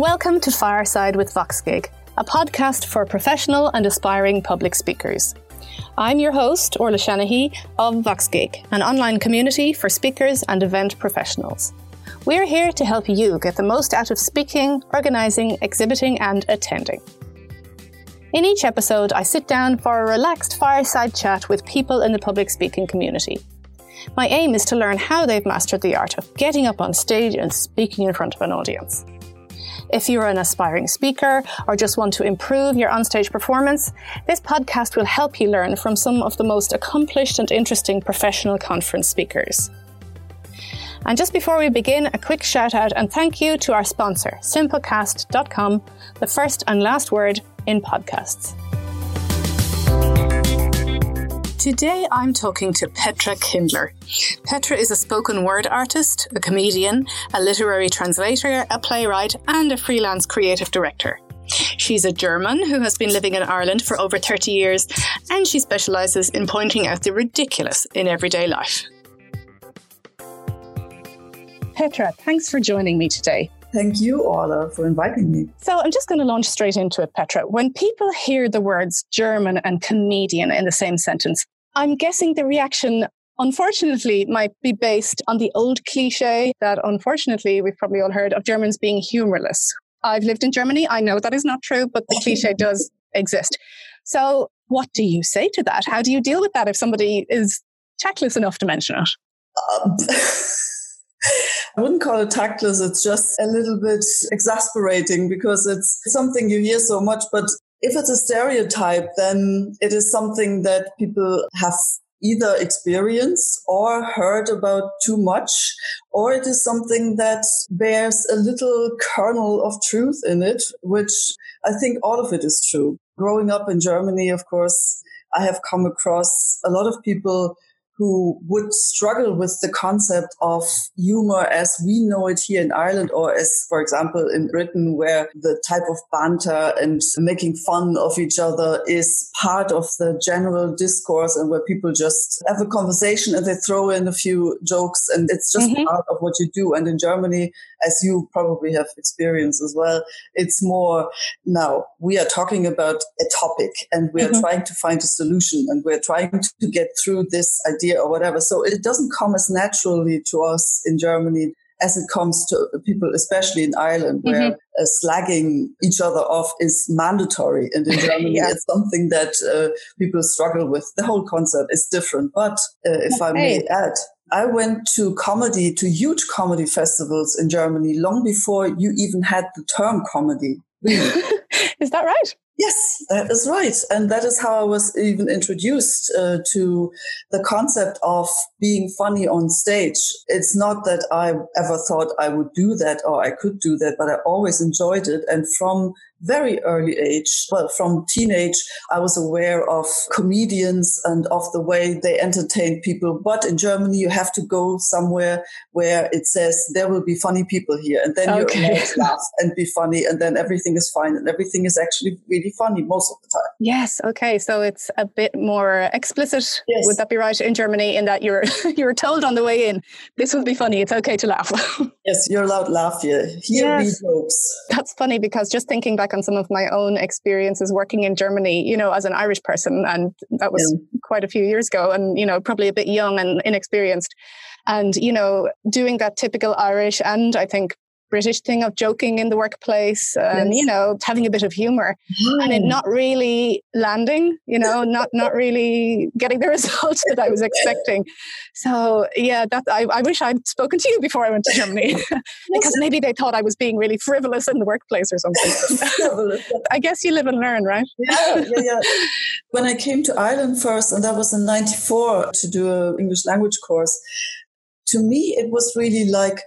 Welcome to Fireside with VoxGig, a podcast for professional and aspiring public speakers. I'm your host, Orla Shanahy of VoxGig, an online community for speakers and event professionals. We're here to help you get the most out of speaking, organising, exhibiting, and attending. In each episode, I sit down for a relaxed fireside chat with people in the public speaking community. My aim is to learn how they've mastered the art of getting up on stage and speaking in front of an audience. If you're an aspiring speaker or just want to improve your onstage performance, this podcast will help you learn from some of the most accomplished and interesting professional conference speakers. And just before we begin, a quick shout out and thank you to our sponsor, simplecast.com, the first and last word in podcasts. Today I'm talking to Petra Kindler. Petra is a spoken word artist, a comedian, a literary translator, a playwright, and a freelance creative director. She's a German who has been living in Ireland for over 30 years, and she specialises in pointing out the ridiculous in everyday life. Petra, thanks for joining me today. Thank you, Orla, for inviting me. So I'm just going to launch straight into it, Petra. When people hear the words German and comedian in the same sentence, I'm guessing the reaction unfortunately might be based on the old cliche that unfortunately we've probably all heard of Germans being humorless. I've lived in Germany. I know that is not true, but the cliche does exist. So what do you say to that? How do you deal with that if somebody is tactless enough to mention it? Um, I wouldn't call it tactless. It's just a little bit exasperating because it's something you hear so much. But if it's a stereotype, then it is something that people have either experienced or heard about too much, or it is something that bears a little kernel of truth in it, which I think all of it is true. Growing up in Germany, of course, I have come across a lot of people who would struggle with the concept of humor as we know it here in Ireland, or as, for example, in Britain, where the type of banter and making fun of each other is part of the general discourse and where people just have a conversation and they throw in a few jokes and it's just mm-hmm. part of what you do. And in Germany, as you probably have experienced as well, it's more now we are talking about a topic and we are mm-hmm. trying to find a solution and we're trying to get through this idea or whatever. So it doesn't come as naturally to us in Germany as it comes to people, especially in Ireland, where mm-hmm. uh, slagging each other off is mandatory. And in Germany, yeah. it's something that uh, people struggle with. The whole concept is different. But uh, if okay. I may add, I went to comedy, to huge comedy festivals in Germany long before you even had the term comedy. Is that right? Yes, that is right. And that is how I was even introduced uh, to the concept of being funny on stage. It's not that I ever thought I would do that or I could do that, but I always enjoyed it. And from very early age, well, from teenage, I was aware of comedians and of the way they entertain people. But in Germany, you have to go somewhere where it says there will be funny people here. And then okay. you're allowed to laugh and be funny. And then everything is fine. And everything is actually really funny most of the time. Yes. Okay. So it's a bit more explicit. Yes. Would that be right in Germany in that you're, you're told on the way in, this will be funny. It's okay to laugh. yes. You're allowed to laugh here. Here yes. jokes. That's funny because just thinking back back on some of my own experiences working in Germany, you know, as an Irish person. And that was yeah. quite a few years ago and, you know, probably a bit young and inexperienced. And, you know, doing that typical Irish and I think British thing of joking in the workplace and, yes. you know, having a bit of humor mm. and it not really landing, you know, not, not really getting the results that I was expecting. So yeah, that I, I wish I'd spoken to you before I went to Germany because maybe they thought I was being really frivolous in the workplace or something. I guess you live and learn, right? Yeah, yeah, yeah. When I came to Ireland first, and that was in 94 to do an English language course, to me, it was really like,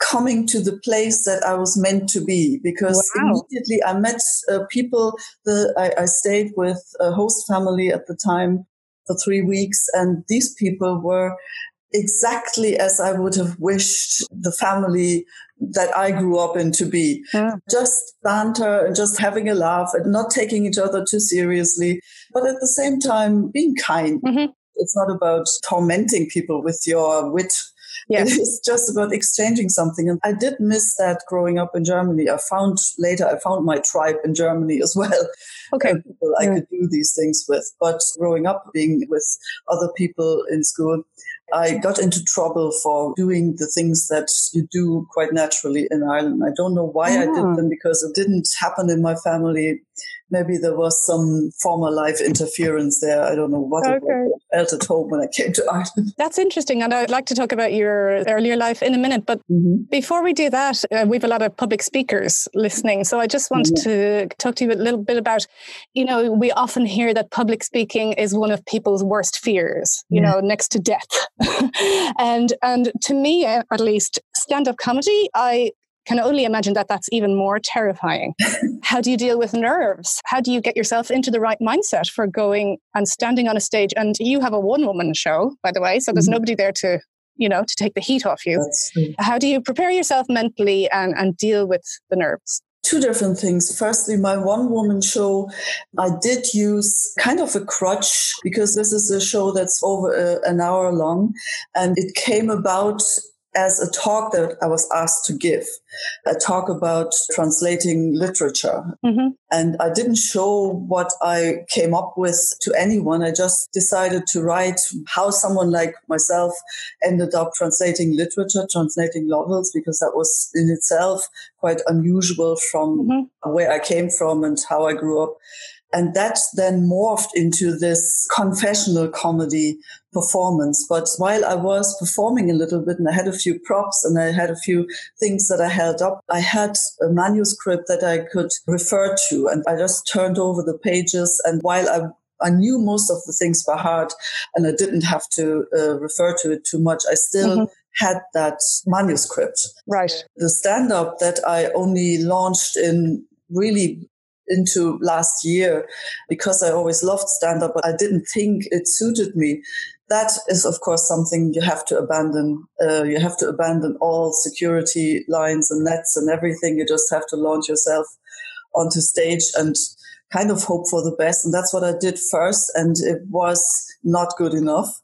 coming to the place that I was meant to be because wow. immediately I met uh, people that I, I, stayed with a host family at the time for three weeks. And these people were exactly as I would have wished the family that I grew up in to be. Yeah. Just banter and just having a laugh and not taking each other too seriously, but at the same time being kind. Mm-hmm. It's not about tormenting people with your wit Yes. It's just about exchanging something. And I did miss that growing up in Germany. I found later, I found my tribe in Germany as well. Okay. People I could do these things with. But growing up being with other people in school, I got into trouble for doing the things that you do quite naturally in Ireland. I don't know why I did ah. them because it didn't happen in my family. Maybe there was some former life interference there. I don't know what okay. I felt at home when I came to Ireland. That's interesting. And I'd like to talk about your earlier life in a minute. But mm-hmm. before we do that, uh, we have a lot of public speakers listening. So I just want mm-hmm. to talk to you a little bit about, you know, we often hear that public speaking is one of people's worst fears, you know, next to death. and and to me, at least, stand up comedy, I can only imagine that that's even more terrifying. How do you deal with nerves? How do you get yourself into the right mindset for going and standing on a stage? And you have a one woman show, by the way, so there's mm-hmm. nobody there to you know to take the heat off you how do you prepare yourself mentally and, and deal with the nerves two different things. Firstly, my one woman show, I did use kind of a crutch because this is a show that's over a, an hour long and it came about as a talk that I was asked to give, a talk about translating literature. Mm-hmm. And I didn't show what I came up with to anyone. I just decided to write how someone like myself ended up translating literature, translating novels, because that was in itself quite unusual from mm-hmm. where I came from and how I grew up. And that then morphed into this confessional comedy performance. But while I was performing a little bit and I had a few props and I had a few things that I held up, I had a manuscript that I could refer to and I just turned over the pages. And while I I knew most of the things by heart and I didn't have to uh, refer to it too much. I still mm-hmm. had that manuscript. Right. The stand up that I only launched in really into last year because I always loved stand up, but I didn't think it suited me. That is, of course, something you have to abandon. Uh, you have to abandon all security lines and nets and everything. You just have to launch yourself onto stage and kind of hope for the best. And that's what I did first. And it was not good enough.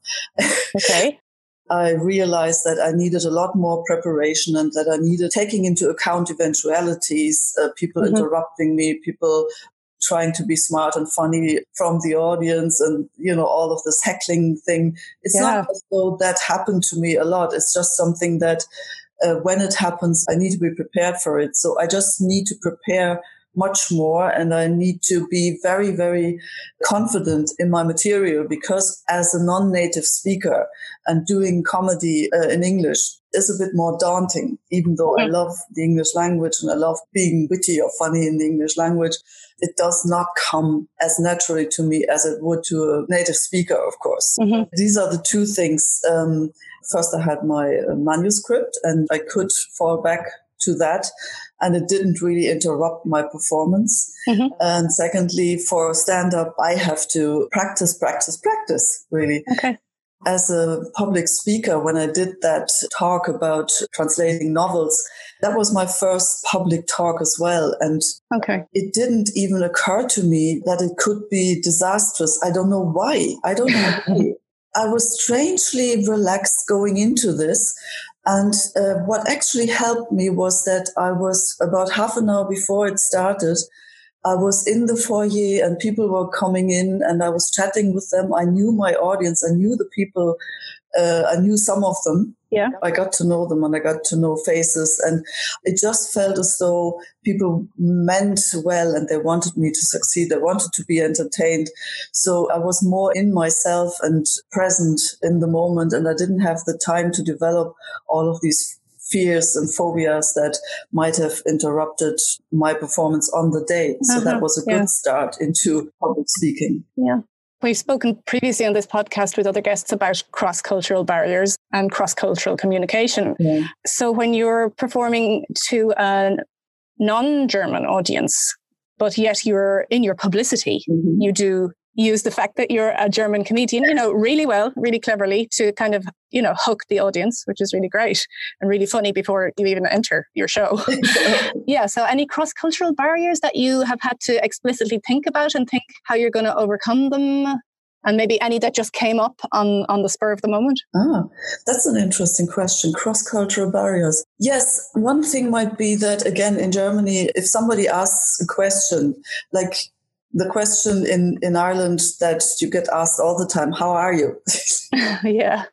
Okay. I realized that I needed a lot more preparation and that I needed taking into account eventualities, uh, people mm-hmm. interrupting me, people trying to be smart and funny from the audience and, you know, all of this heckling thing. It's yeah. not as though that happened to me a lot. It's just something that uh, when it happens, I need to be prepared for it. So I just need to prepare much more and I need to be very, very confident in my material because as a non-native speaker and doing comedy uh, in English is a bit more daunting, even though I love the English language and I love being witty or funny in the English language. It does not come as naturally to me as it would to a native speaker, of course. Mm-hmm. These are the two things. Um, first, I had my uh, manuscript and I could fall back to that and it didn't really interrupt my performance. Mm-hmm. And secondly, for stand up, I have to practice, practice, practice really. Okay. As a public speaker, when I did that talk about translating novels, that was my first public talk as well. And okay. it didn't even occur to me that it could be disastrous. I don't know why. I don't know. I was strangely relaxed going into this. And uh, what actually helped me was that I was about half an hour before it started. I was in the foyer and people were coming in and I was chatting with them. I knew my audience. I knew the people. Uh, I knew some of them. Yeah. I got to know them and I got to know faces and it just felt as though people meant well and they wanted me to succeed. They wanted to be entertained. So I was more in myself and present in the moment and I didn't have the time to develop all of these fears and phobias that might have interrupted my performance on the day. So uh-huh. that was a good yeah. start into public speaking. Yeah. We've spoken previously on this podcast with other guests about cross cultural barriers and cross cultural communication. Yeah. So, when you're performing to a non German audience, but yet you're in your publicity, mm-hmm. you do use the fact that you're a German comedian, you know, really well, really cleverly to kind of, you know, hook the audience, which is really great and really funny before you even enter your show. yeah. So any cross cultural barriers that you have had to explicitly think about and think how you're going to overcome them and maybe any that just came up on, on the spur of the moment? Ah, that's an interesting question. Cross cultural barriers. Yes, one thing might be that, again, in Germany, if somebody asks a question, like the question in, in Ireland that you get asked all the time, how are you? yeah.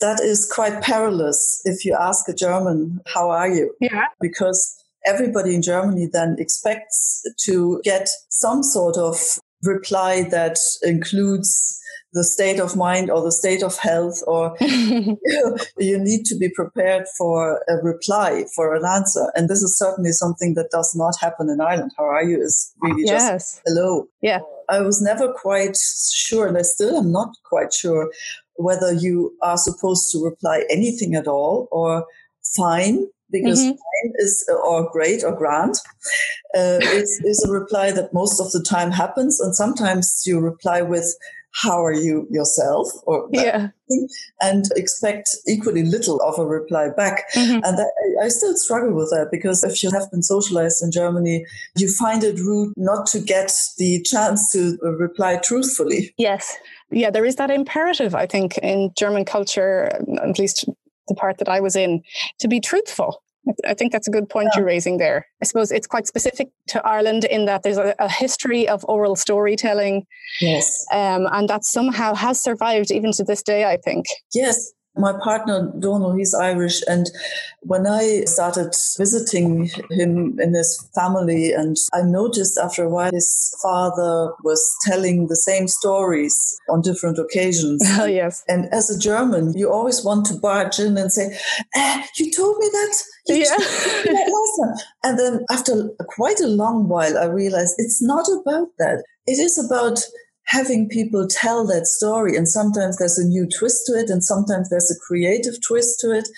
that is quite perilous if you ask a German, how are you? Yeah. Because everybody in Germany then expects to get some sort of reply that includes the state of mind or the state of health or you, know, you need to be prepared for a reply for an answer. And this is certainly something that does not happen in ireland. How are you? Is really yes. just hello. Yeah. I was never quite sure and i still am not quite sure whether you are supposed to reply anything at all or fine because mm-hmm. fine is or great or grand. Uh, is, is a reply that most of the time happens and sometimes you reply with how are you yourself? Or yeah. Thing, and expect equally little of a reply back. Mm-hmm. and I, I still struggle with that because if you have been socialized in germany you find it rude not to get the chance to reply truthfully. Yes. Yeah there is that imperative i think in german culture at least the part that i was in to be truthful I think that's a good point yeah. you're raising there. I suppose it's quite specific to Ireland in that there's a, a history of oral storytelling. Yes. Um, and that somehow has survived even to this day, I think. Yes. My partner, Donal, he's Irish. And when I started visiting him in his family, and I noticed after a while his father was telling the same stories on different occasions. Oh, yes. And as a German, you always want to barge in and say, eh, You told me that? You yeah. that and then after quite a long while, I realized it's not about that. It is about having people tell that story. And sometimes there's a new twist to it, and sometimes there's a creative twist to it.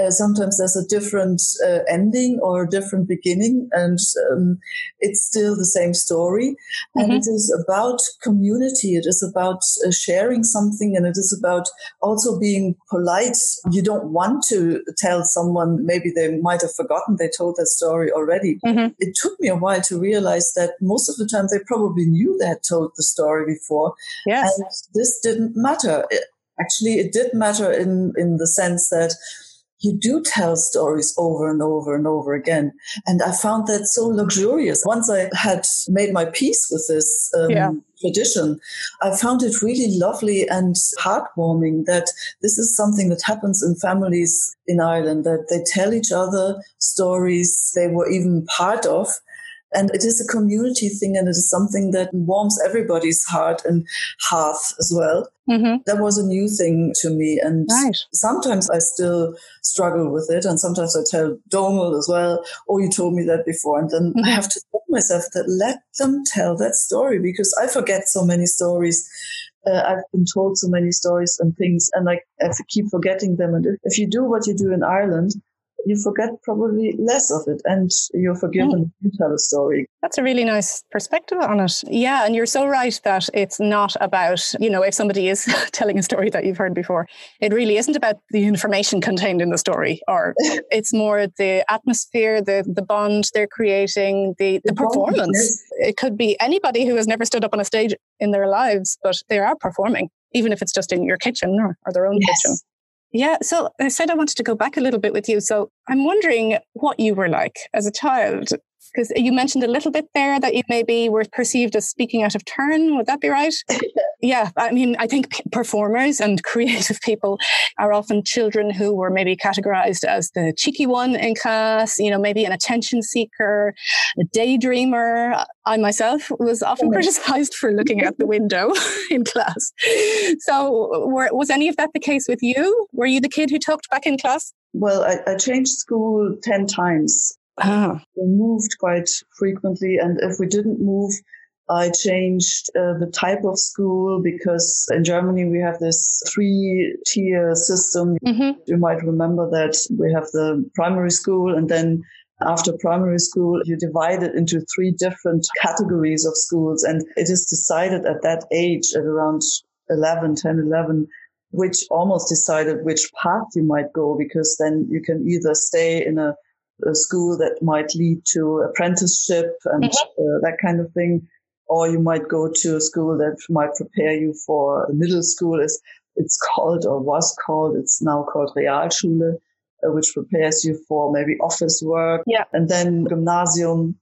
Uh, sometimes there's a different uh, ending or a different beginning, and um, it's still the same story. Mm-hmm. And it is about community. It is about uh, sharing something, and it is about also being polite. You don't want to tell someone maybe they might have forgotten they told that story already. Mm-hmm. It took me a while to realize that most of the time they probably knew they had told the story before. Yes. And this didn't matter. It, actually, it did matter in, in the sense that you do tell stories over and over and over again. And I found that so luxurious. Once I had made my peace with this um, yeah. tradition, I found it really lovely and heartwarming that this is something that happens in families in Ireland, that they tell each other stories they were even part of and it is a community thing and it is something that warms everybody's heart and hearth as well. Mm-hmm. That was a new thing to me. And sometimes I still struggle with it. And sometimes I tell Donal as well, oh, you told me that before. And then mm-hmm. I have to tell myself that let them tell that story because I forget so many stories. Uh, I've been told so many stories and things, and I, I keep forgetting them. And if, if you do what you do in Ireland, you forget probably less of it and you're forgiven you tell a story. That's a really nice perspective on it. Yeah, and you're so right that it's not about, you know, if somebody is telling a story that you've heard before, it really isn't about the information contained in the story, or it's more the atmosphere, the the bond they're creating, the, the, the performance. It could be anybody who has never stood up on a stage in their lives, but they are performing even if it's just in your kitchen or, or their own yes. kitchen. Yeah. So I said I wanted to go back a little bit with you. So I'm wondering what you were like as a child. Because you mentioned a little bit there that you maybe were perceived as speaking out of turn. Would that be right? yeah. I mean, I think performers and creative people are often children who were maybe categorized as the cheeky one in class, you know, maybe an attention seeker, a daydreamer. I myself was often mm-hmm. criticized for looking out the window in class. So, were, was any of that the case with you? Were you the kid who talked back in class? Well, I, I changed school 10 times. Ah. We moved quite frequently. And if we didn't move, I changed uh, the type of school because in Germany we have this three tier system. Mm-hmm. You might remember that we have the primary school and then after primary school, you divide it into three different categories of schools. And it is decided at that age, at around 11, 10, 11, which almost decided which path you might go, because then you can either stay in a, a school that might lead to apprenticeship and mm-hmm. uh, that kind of thing, or you might go to a school that might prepare you for middle school. Is it's called or was called. It's now called Realschule, uh, which prepares you for maybe office work. Yeah. And then Gymnasium,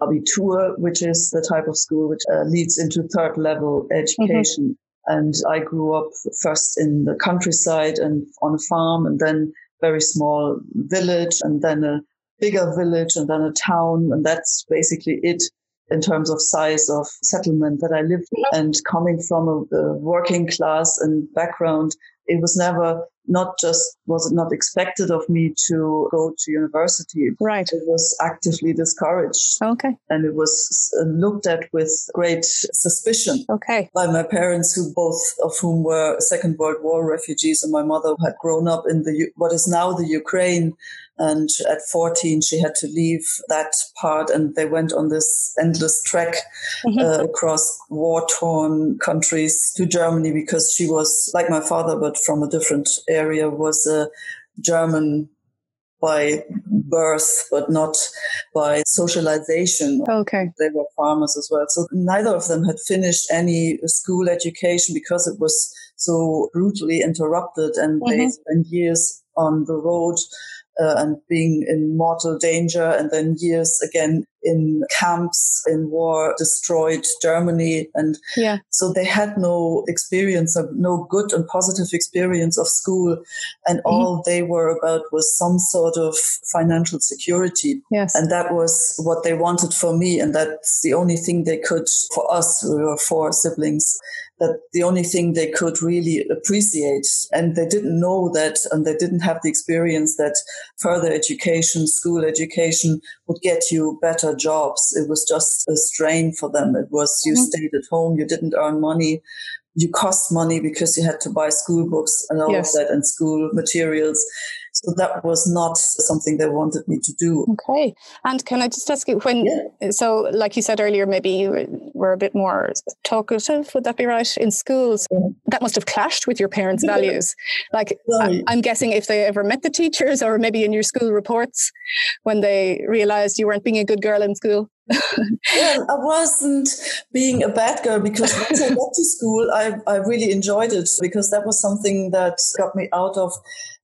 Abitur, which is the type of school which uh, leads into third level education. Mm-hmm. And I grew up first in the countryside and on a farm and then very small village and then a bigger village and then a town. And that's basically it in terms of size of settlement that I lived in. Mm-hmm. And coming from a, a working class and background, it was never not just was it not expected of me to go to university. Right. It was actively discouraged. Okay. And it was looked at with great suspicion. Okay. By my parents, who both of whom were Second World War refugees, and my mother had grown up in the what is now the Ukraine and at 14, she had to leave that part and they went on this endless trek mm-hmm. uh, across war torn countries to Germany because she was like my father, but from a different area, was a German by birth, but not by socialization. Okay. They were farmers as well. So neither of them had finished any school education because it was so brutally interrupted and mm-hmm. they spent years on the road uh, and being in mortal danger, and then years again in camps in war, destroyed Germany. And yeah. so they had no experience of no good and positive experience of school. And mm-hmm. all they were about was some sort of financial security. Yes. And that was what they wanted for me. And that's the only thing they could for us. We were four siblings that the only thing they could really appreciate and they didn't know that and they didn't have the experience that further education school education would get you better jobs it was just a strain for them it was you mm-hmm. stayed at home you didn't earn money you cost money because you had to buy school books and all yes. of that and school materials so that was not something they wanted me to do. Okay. And can I just ask you when, yeah. so like you said earlier, maybe you were a bit more talkative, would that be right, in schools? Yeah. That must have clashed with your parents' yeah. values. Like. I, am guessing if they ever met the teachers or maybe in your school reports when they realized you weren't being a good girl in school. well, I wasn't being a bad girl because once I got to school, I, I really enjoyed it because that was something that got me out of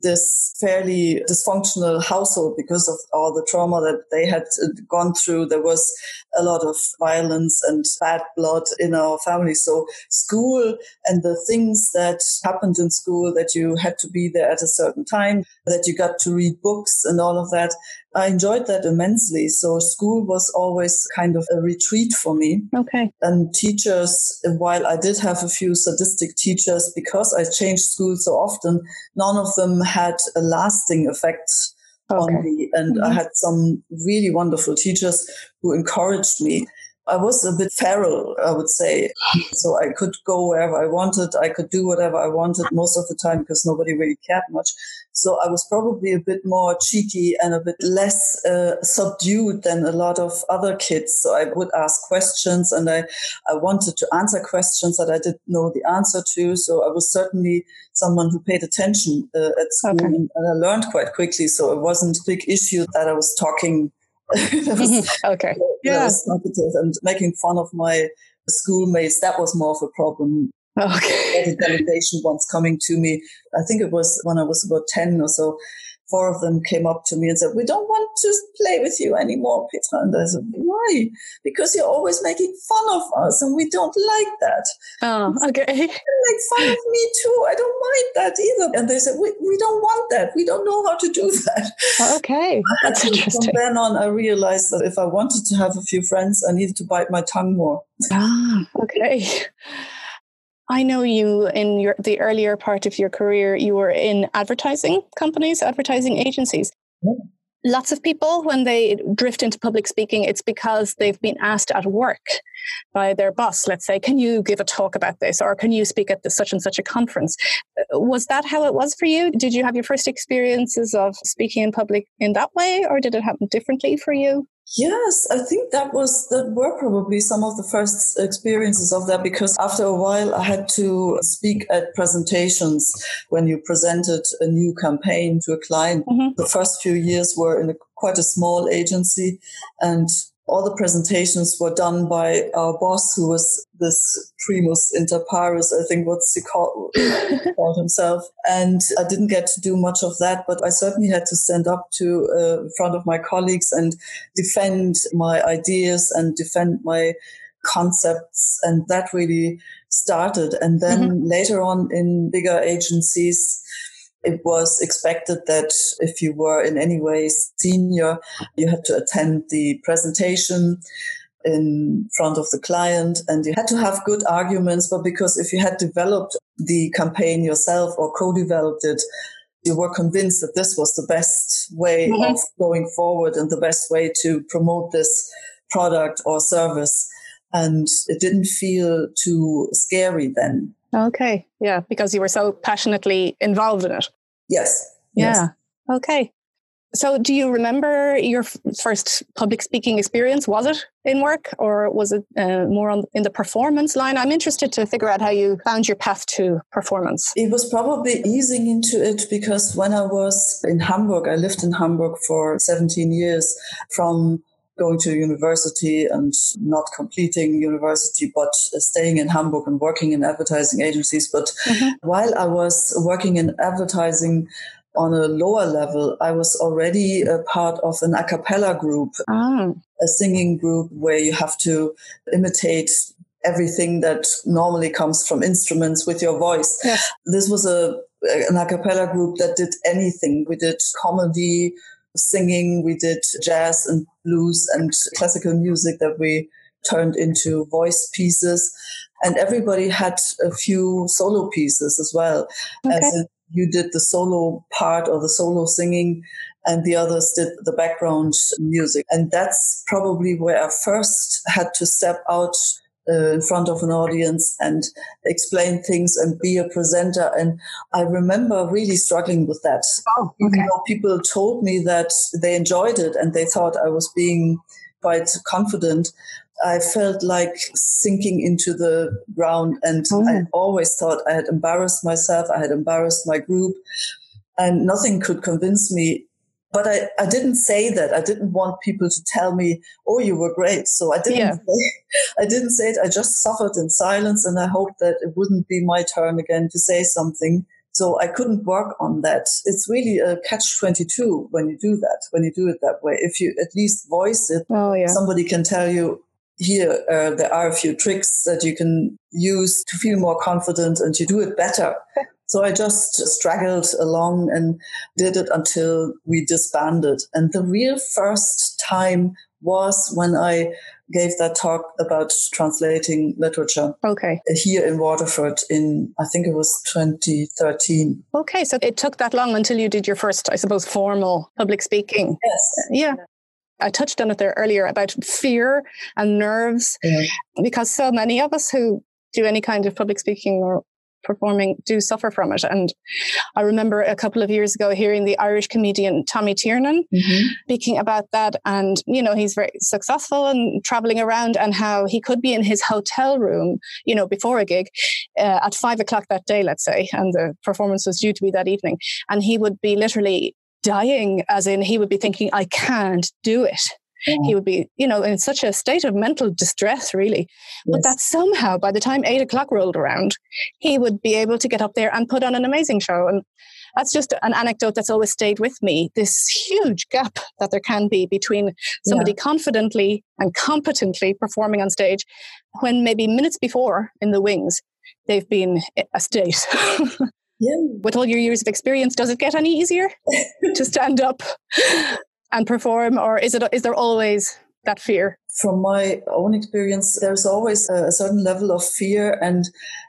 this fairly dysfunctional household because of all the trauma that they had uh, gone through. There was a lot of violence and bad blood in our family. So school and the things that happened in school that you had to be there at a certain time, that you got to read books and all of that. I enjoyed that immensely. So school was always kind of a retreat for me. Okay. And teachers, while I did have a few sadistic teachers because I changed school so often, none of them had a lasting effect okay. on me. And mm-hmm. I had some really wonderful teachers who encouraged me. I was a bit feral, I would say. So I could go wherever I wanted. I could do whatever I wanted most of the time because nobody really cared much. So I was probably a bit more cheeky and a bit less uh, subdued than a lot of other kids. So I would ask questions and I, I wanted to answer questions that I didn't know the answer to. So I was certainly someone who paid attention uh, at school okay. and, and I learned quite quickly. So it wasn't a big issue that I was talking was, okay. Yeah. and making fun of my schoolmates, that was more of a problem. Okay. The delegation once coming to me, I think it was when I was about 10 or so, four of them came up to me and said, we don't want to play with you anymore, Petra. And I said, why? Because you're always making fun of us and we don't like that. Oh, okay. make fun of me too. I don't mind that either. And they said, we, we don't want that. We don't know how to do that. Oh, okay. That's interesting. From then on, I realized that if I wanted to have a few friends, I needed to bite my tongue more. Ah, okay. I know you in your the earlier part of your career, you were in advertising companies, advertising agencies. Yeah. Lots of people, when they drift into public speaking, it's because they've been asked at work by their boss, let's say, can you give a talk about this or can you speak at this such and such a conference? Uh, was that how it was for you? Did you have your first experiences of speaking in public in that way or did it happen differently for you? Yes, I think that was that were probably some of the first experiences of that because after a while I had to speak at presentations when you presented a new campaign to a client. Mm-hmm. The first few years were in a, quite a small agency and all the presentations were done by our boss, who was this primus inter pares, I think what's he called, called himself. And I didn't get to do much of that, but I certainly had to stand up to uh, in front of my colleagues and defend my ideas and defend my concepts. And that really started. And then mm-hmm. later on in bigger agencies, it was expected that if you were in any way senior, you had to attend the presentation in front of the client and you had to have good arguments. But because if you had developed the campaign yourself or co-developed it, you were convinced that this was the best way mm-hmm. of going forward and the best way to promote this product or service. And it didn't feel too scary then. Okay. Yeah. Because you were so passionately involved in it. Yes. Yeah. Yes. Okay. So, do you remember your first public speaking experience? Was it in work or was it uh, more on in the performance line? I'm interested to figure out how you found your path to performance. It was probably easing into it because when I was in Hamburg, I lived in Hamburg for 17 years from going to university and not completing university, but staying in Hamburg and working in advertising agencies. But mm-hmm. while I was working in advertising, on a lower level, I was already a part of an a cappella group, oh. a singing group where you have to imitate everything that normally comes from instruments with your voice. Yes. This was a an a cappella group that did anything. We did comedy, singing, we did jazz and blues and classical music that we turned into voice pieces. And everybody had a few solo pieces as well. Okay. As you did the solo part or the solo singing and the others did the background music. And that's probably where I first had to step out uh, in front of an audience and explain things and be a presenter. And I remember really struggling with that. Oh, okay. People told me that they enjoyed it and they thought I was being quite confident. I felt like sinking into the ground and oh. I always thought I had embarrassed myself. I had embarrassed my group and nothing could convince me but I, I didn't say that. I didn't want people to tell me, "Oh, you were great." So I didn't. Yeah. Say, I didn't say it. I just suffered in silence, and I hoped that it wouldn't be my turn again to say something. So I couldn't work on that. It's really a catch twenty two when you do that. When you do it that way, if you at least voice it, oh, yeah. somebody can tell you. Here, uh, there are a few tricks that you can use to feel more confident and to do it better. So I just straggled along and did it until we disbanded. And the real first time was when I gave that talk about translating literature. Okay. Here in Waterford in, I think it was 2013. Okay. So it took that long until you did your first, I suppose, formal public speaking. Yes. Yeah. I touched on it there earlier about fear and nerves yeah. because so many of us who do any kind of public speaking or performing do suffer from it. And I remember a couple of years ago hearing the Irish comedian Tommy Tiernan mm-hmm. speaking about that. And, you know, he's very successful and traveling around and how he could be in his hotel room, you know, before a gig uh, at five o'clock that day, let's say, and the performance was due to be that evening. And he would be literally dying, as in he would be thinking, I can't do it. Yeah. He mm. would be, you know, in such a state of mental distress, really. Yes. But that somehow, by the time eight o'clock rolled around, he would be able to get up there and put on an amazing show. And that's just an anecdote that's always stayed with me. This huge gap that there can be between somebody yeah. confidently and competently performing on stage when maybe minutes before in the wings, they've been a state. Yeah. With all your years of experience, does it get any easier to stand up and perform, or is it is there always that fear? From my own experience, there's always a certain level of fear, and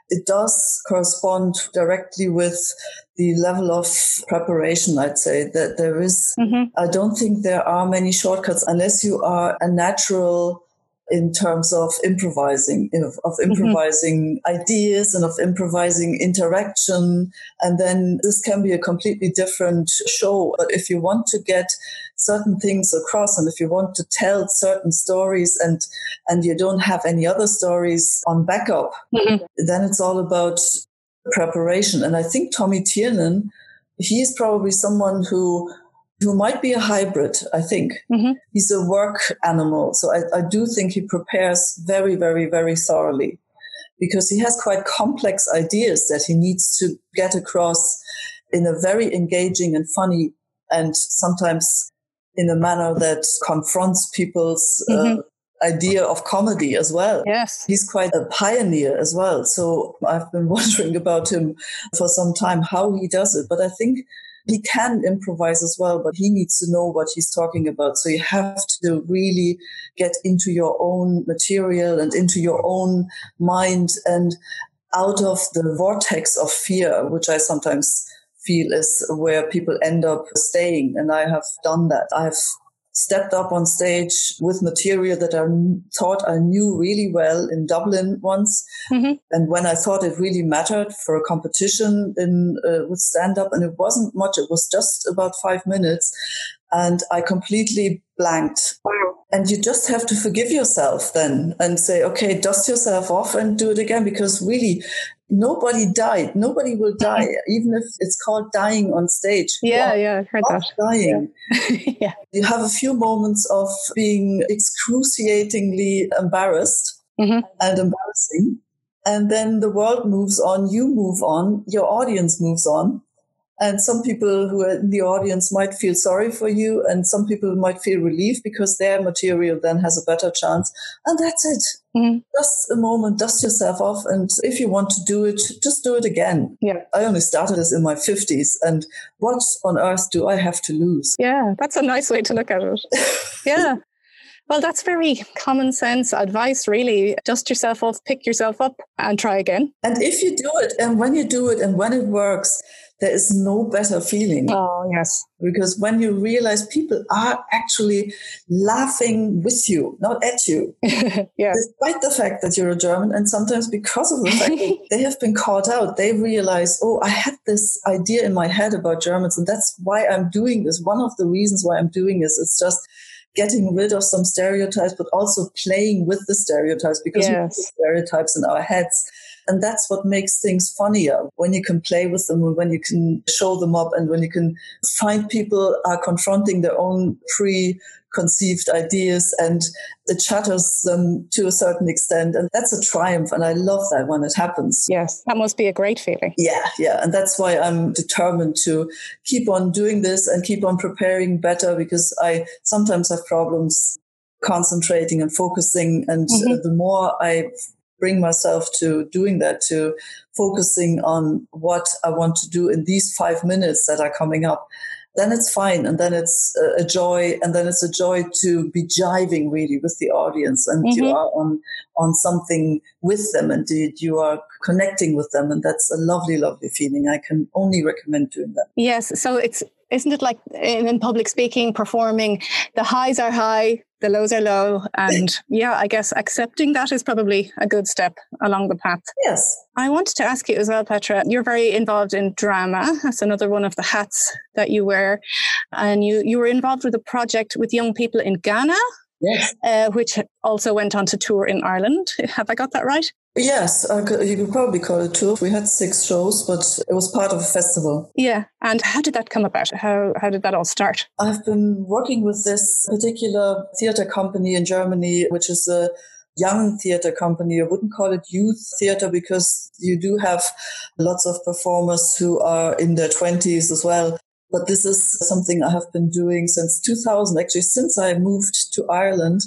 it does correspond directly with the level of preparation. I'd say that there is, mm-hmm. I don't think there are many shortcuts unless you are a natural in terms of improvising, of, of mm-hmm. improvising mm-hmm. ideas and of improvising interaction. And then this can be a completely different show. But if you want to get certain things across and if you want to tell certain stories and, and you don't have any other stories on backup, mm-hmm. then it's all about preparation. And I think Tommy Tiernan, he's probably someone who who might be a hybrid, I think. Mm-hmm. He's a work animal. So I, I do think he prepares very, very, very thoroughly because he has quite complex ideas that he needs to get across in a very engaging and funny and sometimes in a manner that confronts people's uh, mm-hmm. uh, idea of comedy as well. Yes. He's quite a pioneer as well. So I've been wondering about him for some time, how he does it. But I think he can improvise as well, but he needs to know what he's talking about. So you have to really get into your own material and into your own mind and out of the vortex of fear, which I sometimes feel is where people end up staying. And I have done that. I've stepped up on stage with material that I thought I knew really well in Dublin once. Mm-hmm. And when I thought it really mattered for a competition in uh, with stand up, and it wasn't much, it was just about five minutes. And I completely blanked. And you just have to forgive yourself then and say, okay, dust yourself off and do it again. Because really, nobody died. Nobody will mm-hmm. die, even if it's called dying on stage. Yeah, yeah, I've heard that. Dying. Yeah. yeah. You have a few moments of being excruciatingly embarrassed mm-hmm. and embarrassing. And then the world moves on, you move on, your audience moves on. And some people who are in the audience might feel sorry for you, and some people might feel relief because their material then has a better chance. And that's it. Mm-hmm. Just a moment, dust yourself off. And if you want to do it, just do it again. Yeah. I only started this in my 50s. And what on earth do I have to lose? Yeah, that's a nice way to look at it. yeah. Well, that's very common sense advice, really. Dust yourself off, pick yourself up, and try again. And if you do it, and when you do it, and when it works, there is no better feeling. Oh, yes. Because when you realize people are actually laughing with you, not at you, yeah. despite the fact that you're a German, and sometimes because of the fact that they have been caught out, they realize, oh, I had this idea in my head about Germans, and that's why I'm doing this. One of the reasons why I'm doing this is just getting rid of some stereotypes, but also playing with the stereotypes because yes. we have stereotypes in our heads. And that's what makes things funnier when you can play with them, when you can show them up, and when you can find people are confronting their own pre conceived ideas and it shatters them to a certain extent. And that's a triumph. And I love that when it happens. Yes, that must be a great feeling. Yeah, yeah. And that's why I'm determined to keep on doing this and keep on preparing better because I sometimes have problems concentrating and focusing. And mm-hmm. uh, the more I bring myself to doing that, to focusing on what I want to do in these five minutes that are coming up, then it's fine. And then it's a joy. And then it's a joy to be jiving really with the audience and mm-hmm. you are on, on something with them and you are connecting with them. And that's a lovely, lovely feeling. I can only recommend doing that. Yes. So it's, isn't it like in public speaking, performing, the highs are high, the lows are low. And yeah, I guess accepting that is probably a good step along the path. Yes. I wanted to ask you as well, Petra, you're very involved in drama. That's another one of the hats that you wear. And you, you were involved with a project with young people in Ghana. Yes. Uh, which also went on to tour in Ireland. Have I got that right? Yes, uh, could, you could probably call it tour. We had six shows, but it was part of a festival. Yeah. And how did that come about? How, how did that all start? I've been working with this particular theater company in Germany, which is a young theater company. I wouldn't call it youth theater because you do have lots of performers who are in their 20s as well. But this is something I have been doing since 2000, actually, since I moved to Ireland.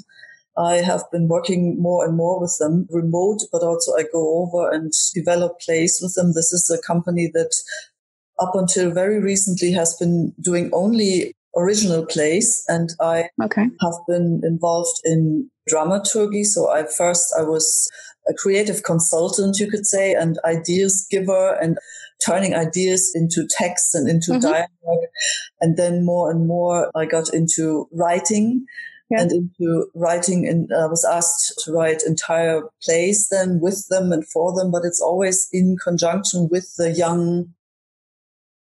I have been working more and more with them remote, but also I go over and develop plays with them. This is a company that up until very recently has been doing only original plays and I okay. have been involved in dramaturgy. So I first I was a creative consultant, you could say, and ideas giver and turning ideas into text and into mm-hmm. dialogue. And then more and more I got into writing yeah. and into writing and I uh, was asked to write entire plays then with them and for them, but it's always in conjunction with the young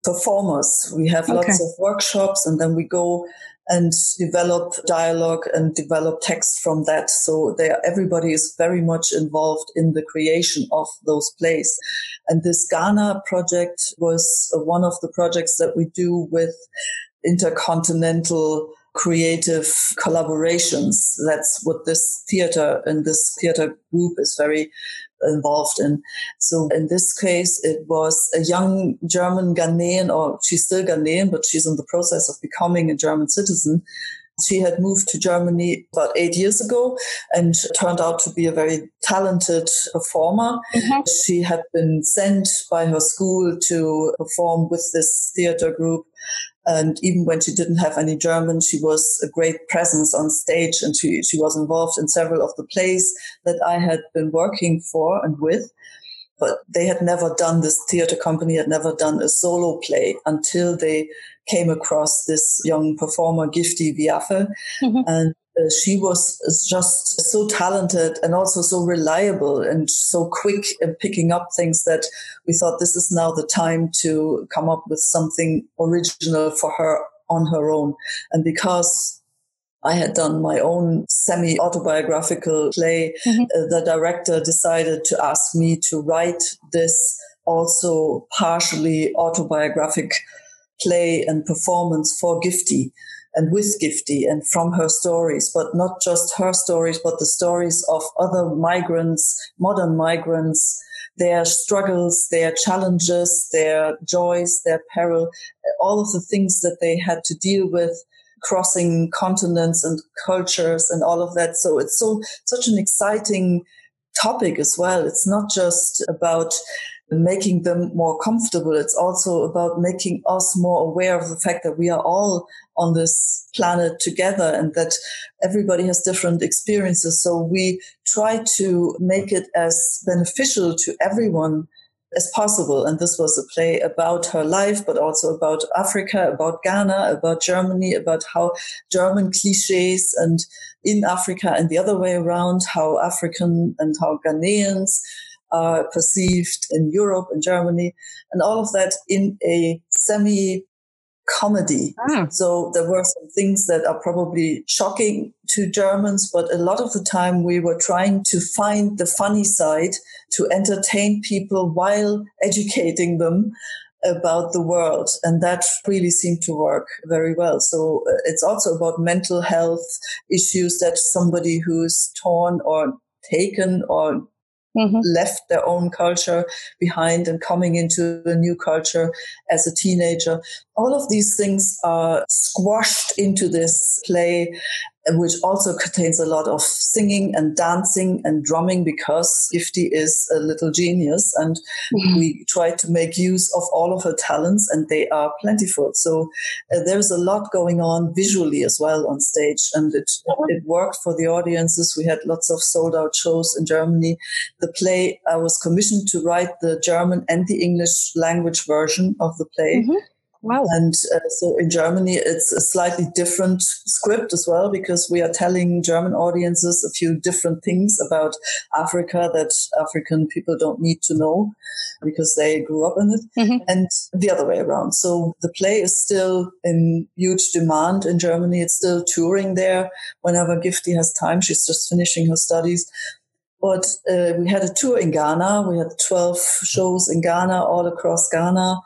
performers. We have okay. lots of workshops and then we go and develop dialogue and develop text from that. So there, everybody is very much involved in the creation of those plays. And this Ghana project was uh, one of the projects that we do with intercontinental creative collaborations. That's what this theater and this theater group is very involved in. So in this case, it was a young German Ghanaian, or she's still Ghanaian, but she's in the process of becoming a German citizen. She had moved to Germany about eight years ago and turned out to be a very talented performer. Mm-hmm. She had been sent by her school to perform with this theater group and even when she didn't have any German, she was a great presence on stage and she, she was involved in several of the plays that I had been working for and with. But they had never done this theater company had never done a solo play until they came across this young performer, Gifty Viafe. Mm-hmm. And uh, she was just so talented and also so reliable and so quick in picking up things that we thought this is now the time to come up with something original for her on her own. And because I had done my own semi autobiographical play, mm-hmm. uh, the director decided to ask me to write this also partially autobiographic play and performance for Gifty and with Gifty and from her stories, but not just her stories, but the stories of other migrants, modern migrants, their struggles, their challenges, their joys, their peril, all of the things that they had to deal with crossing continents and cultures and all of that. So it's so, such an exciting topic as well. It's not just about making them more comfortable. It's also about making us more aware of the fact that we are all on this planet together and that everybody has different experiences. So we try to make it as beneficial to everyone as possible. And this was a play about her life, but also about Africa, about Ghana, about Germany, about how German cliches and in Africa and the other way around, how African and how Ghanaians are perceived in Europe and Germany, and all of that in a semi comedy. Ah. So there were some things that are probably shocking to Germans, but a lot of the time we were trying to find the funny side to entertain people while educating them about the world. And that really seemed to work very well. So uh, it's also about mental health issues that somebody who's torn or taken or Mm-hmm. left their own culture behind and coming into a new culture as a teenager. All of these things are squashed into this play which also contains a lot of singing and dancing and drumming because Gifty is a little genius and mm-hmm. we try to make use of all of her talents and they are plentiful. So uh, there's a lot going on visually as well on stage and it, mm-hmm. it worked for the audiences. We had lots of sold out shows in Germany. The play, I was commissioned to write the German and the English language version of the play. Mm-hmm. Wow. And uh, so in Germany, it's a slightly different script as well, because we are telling German audiences a few different things about Africa that African people don't need to know because they grew up in it mm-hmm. and the other way around. So the play is still in huge demand in Germany. It's still touring there whenever Gifty has time. She's just finishing her studies. But uh, we had a tour in Ghana. We had 12 shows in Ghana, all across Ghana.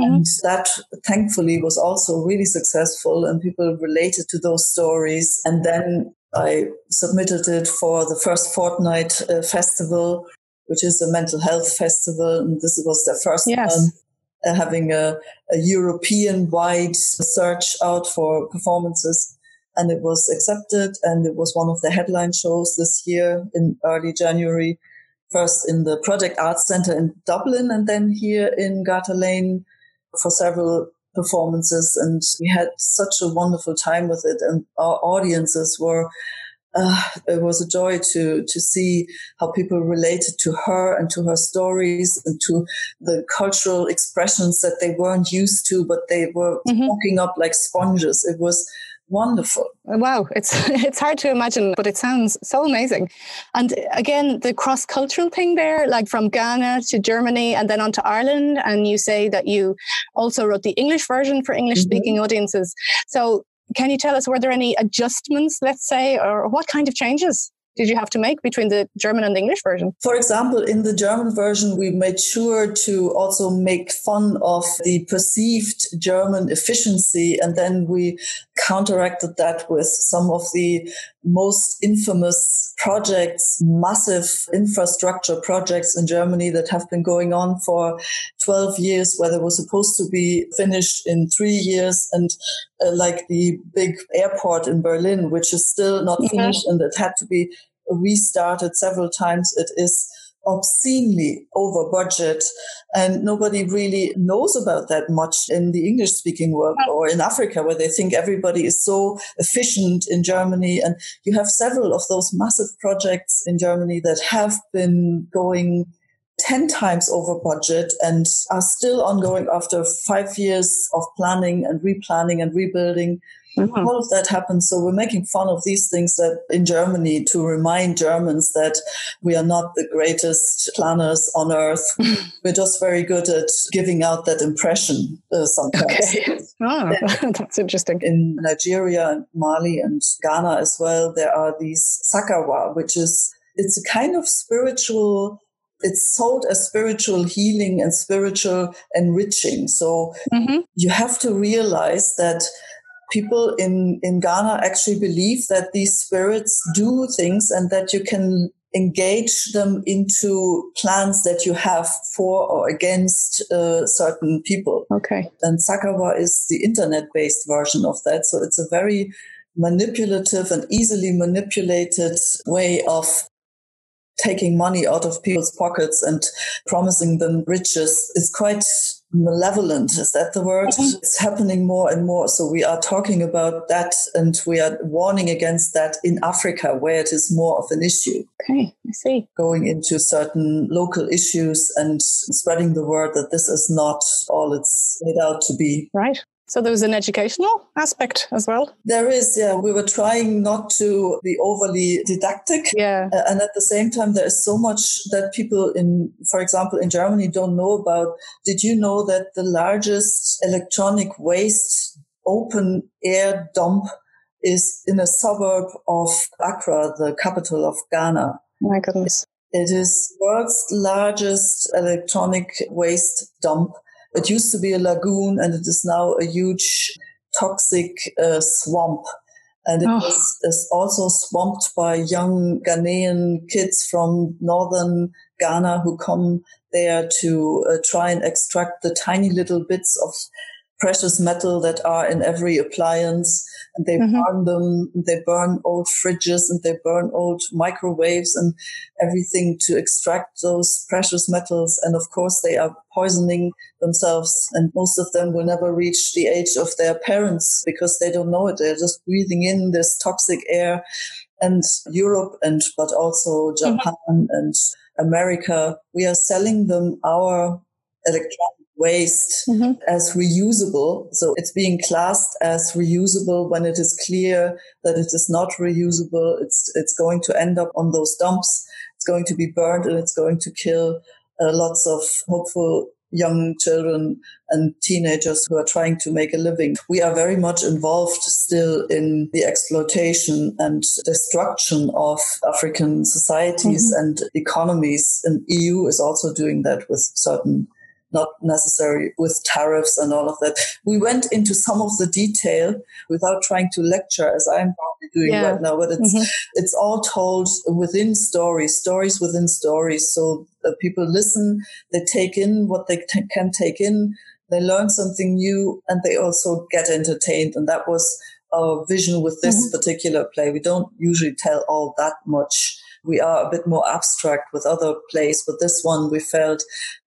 Mm-hmm. And that thankfully was also really successful and people related to those stories. And then I submitted it for the first fortnight uh, festival, which is a mental health festival. And this was the first yes. one. Uh, having a, a European wide search out for performances. And it was accepted. And it was one of the headline shows this year in early January, first in the Project Arts Center in Dublin and then here in Garter Lane for several performances and we had such a wonderful time with it and our audiences were uh, it was a joy to to see how people related to her and to her stories and to the cultural expressions that they weren't used to, but they were mm-hmm. up like sponges. It was wonderful. Wow, it's it's hard to imagine, but it sounds so amazing. And again, the cross cultural thing there, like from Ghana to Germany and then on to Ireland, and you say that you also wrote the English version for English speaking mm-hmm. audiences. So, can you tell us were there any adjustments, let's say, or what kind of changes? did you have to make between the German and the English version? For example, in the German version, we made sure to also make fun of the perceived German efficiency. And then we counteracted that with some of the most infamous projects, massive infrastructure projects in Germany that have been going on for 12 years, where they were supposed to be finished in three years. And uh, like the big airport in Berlin, which is still not mm-hmm. finished and it had to be restarted several times. It is obscenely over budget and nobody really knows about that much in the english speaking world or in africa where they think everybody is so efficient in germany. And you have several of those massive projects in germany that have been going 10 times over budget and are still ongoing after five years of planning and replanning and rebuilding Mm-hmm. All of that happens. So we're making fun of these things that in Germany to remind Germans that we are not the greatest planners on earth. we're just very good at giving out that impression uh, sometimes. Okay. Oh, that's interesting. In Nigeria and Mali and Ghana as well, there are these sakawa, which is, it's a kind of spiritual it's sold as spiritual healing and spiritual enriching. So mm-hmm. you have to realize that people in, in Ghana actually believe that these spirits do things and that you can engage them into plans that you have for or against uh, certain people. Okay. And Sakawa is the internet based version of that. So it's a very manipulative and easily manipulated way of taking money out of people's pockets and promising them riches is quite malevolent. Is that the word? Mm-hmm. It's happening more and more. So we are talking about that and we are warning against that in Africa where it is more of an issue. Okay, I see. Going into certain local issues and spreading the word that this is not all it's made out to be. Right. So there was an educational aspect as well. There is, yeah. We were trying not to be overly didactic. Yeah. Uh, and at the same time, there is so much that people in, for example, in Germany don't know about. Did you know that the largest electronic waste open air dump is in a suburb of Accra, the capital of Ghana? My goodness. It is world's largest electronic waste dump it used to be a lagoon and it is now a huge toxic uh, swamp. And it oh. is, is also swamped by young Ghanaian kids from northern Ghana who come there to uh, try and extract the tiny little bits of precious metal that are in every appliance and they mm-hmm. burn them they burn old fridges and they burn old microwaves and everything to extract those precious metals and of course they are poisoning themselves and most of them will never reach the age of their parents because they don't know it they're just breathing in this toxic air and Europe and but also mm-hmm. Japan mm-hmm. and America we are selling them our electronic waste mm-hmm. as reusable. So it's being classed as reusable when it is clear that it is not reusable. It's, it's going to end up on those dumps. It's going to be burned and it's going to kill uh, lots of hopeful young children and teenagers who are trying to make a living. We are very much involved still in the exploitation and destruction of African societies mm-hmm. and economies. And EU is also doing that with certain not necessary with tariffs and all of that. We went into some of the detail without trying to lecture as I'm probably doing yeah. right now, but it's, mm-hmm. it's all told within stories, stories within stories. So people listen, they take in what they t- can take in, they learn something new and they also get entertained. And that was our vision with this mm-hmm. particular play. We don't usually tell all that much we are a bit more abstract with other plays, but this one we felt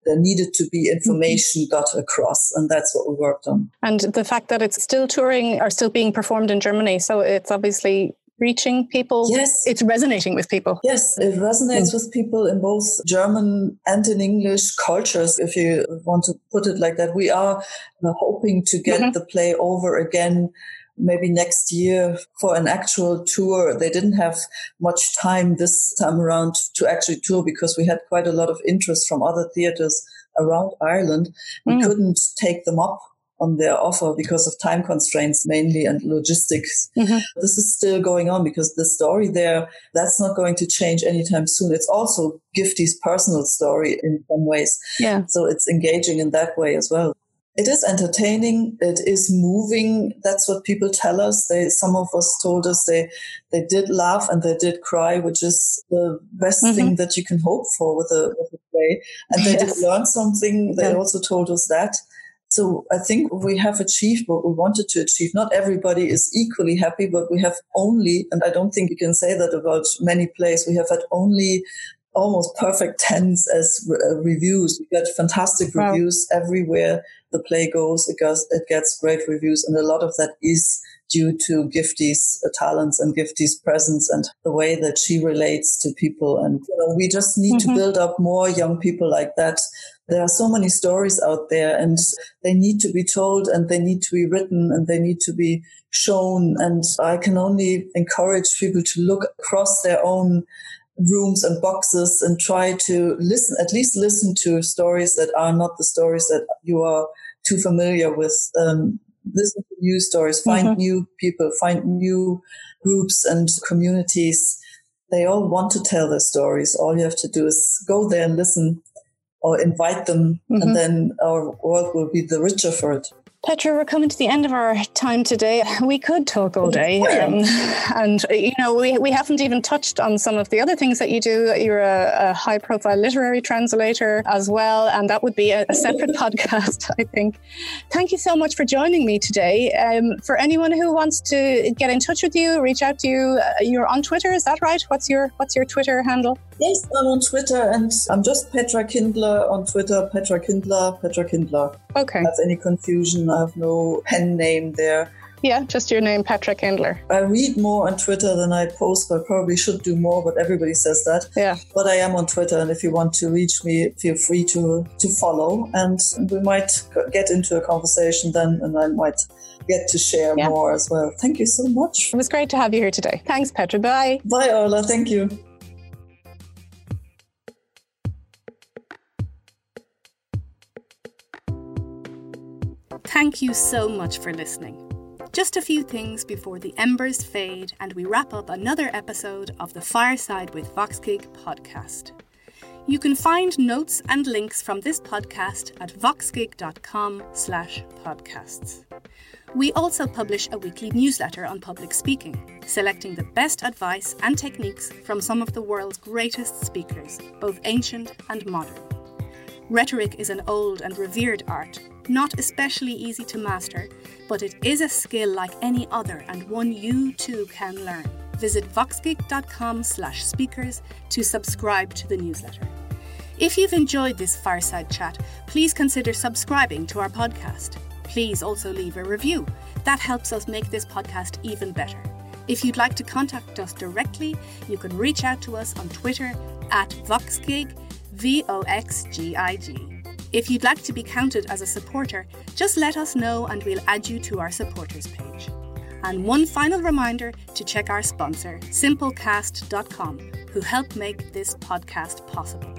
there needed to be information mm-hmm. got across, and that's what we worked on. And the fact that it's still touring or still being performed in Germany, so it's obviously reaching people. Yes. It's resonating with people. Yes, it resonates mm. with people in both German and in English cultures, if you want to put it like that. We are hoping to get mm-hmm. the play over again maybe next year for an actual tour. They didn't have much time this time around to actually tour because we had quite a lot of interest from other theaters around Ireland. We mm. couldn't take them up on their offer because of time constraints mainly and logistics. Mm-hmm. This is still going on because the story there, that's not going to change anytime soon. It's also Gifty's personal story in some ways. Yeah. So it's engaging in that way as well. It is entertaining. It is moving. That's what people tell us. They, some of us told us they, they did laugh and they did cry, which is the best mm-hmm. thing that you can hope for with a, with a play. And they yes. did learn something. They yeah. also told us that. So I think we have achieved what we wanted to achieve. Not everybody is equally happy, but we have only, and I don't think you can say that about many plays, we have had only almost perfect tens as re- uh, reviews. We get fantastic wow. reviews everywhere the play goes. It goes, it gets great reviews, and a lot of that is due to Gifty's uh, talents and Gifty's presence and the way that she relates to people. And you know, we just need mm-hmm. to build up more young people like that. There are so many stories out there and they need to be told and they need to be written and they need to be shown. And I can only encourage people to look across their own rooms and boxes and try to listen, at least listen to stories that are not the stories that you are too familiar with. Um, listen to new stories, find mm-hmm. new people, find new groups and communities. They all want to tell their stories. All you have to do is go there and listen or invite them, mm-hmm. and then our world will be the richer for it. Petra, we're coming to the end of our time today. We could talk all day. Um, and, you know, we, we haven't even touched on some of the other things that you do. You're a, a high profile literary translator as well. And that would be a, a, separate podcast, I think. Thank you so much for joining me today. Um, for anyone who wants to get in touch with you, reach out to you, uh, you're on Twitter, is that right? What's your, what's your Twitter handle? Yes, I'm on Twitter and I'm just Petra Kindler on Twitter, Petra Kindler, Petra Kindler. Okay. Have any confusion? I have no pen name there. Yeah, just your name, Petra Kindler. I read more on Twitter than I post, but probably should do more, but everybody says that. Yeah. But I am on Twitter, and if you want to reach me, feel free to, to follow, and we might get into a conversation then, and I might get to share yeah. more as well. Thank you so much. It was great to have you here today. Thanks, Petra. Bye. Bye, Ola. Thank you. Thank you so much for listening. Just a few things before the embers fade and we wrap up another episode of the Fireside with VoxGig podcast. You can find notes and links from this podcast at voxgig.com slash podcasts. We also publish a weekly newsletter on public speaking, selecting the best advice and techniques from some of the world's greatest speakers, both ancient and modern. Rhetoric is an old and revered art, not especially easy to master, but it is a skill like any other and one you too can learn. Visit voxgig.com slash speakers to subscribe to the newsletter. If you've enjoyed this fireside chat, please consider subscribing to our podcast. Please also leave a review. That helps us make this podcast even better. If you'd like to contact us directly, you can reach out to us on Twitter at VoxGig V O X G I G. If you'd like to be counted as a supporter, just let us know and we'll add you to our supporters page. And one final reminder to check our sponsor, simplecast.com, who help make this podcast possible.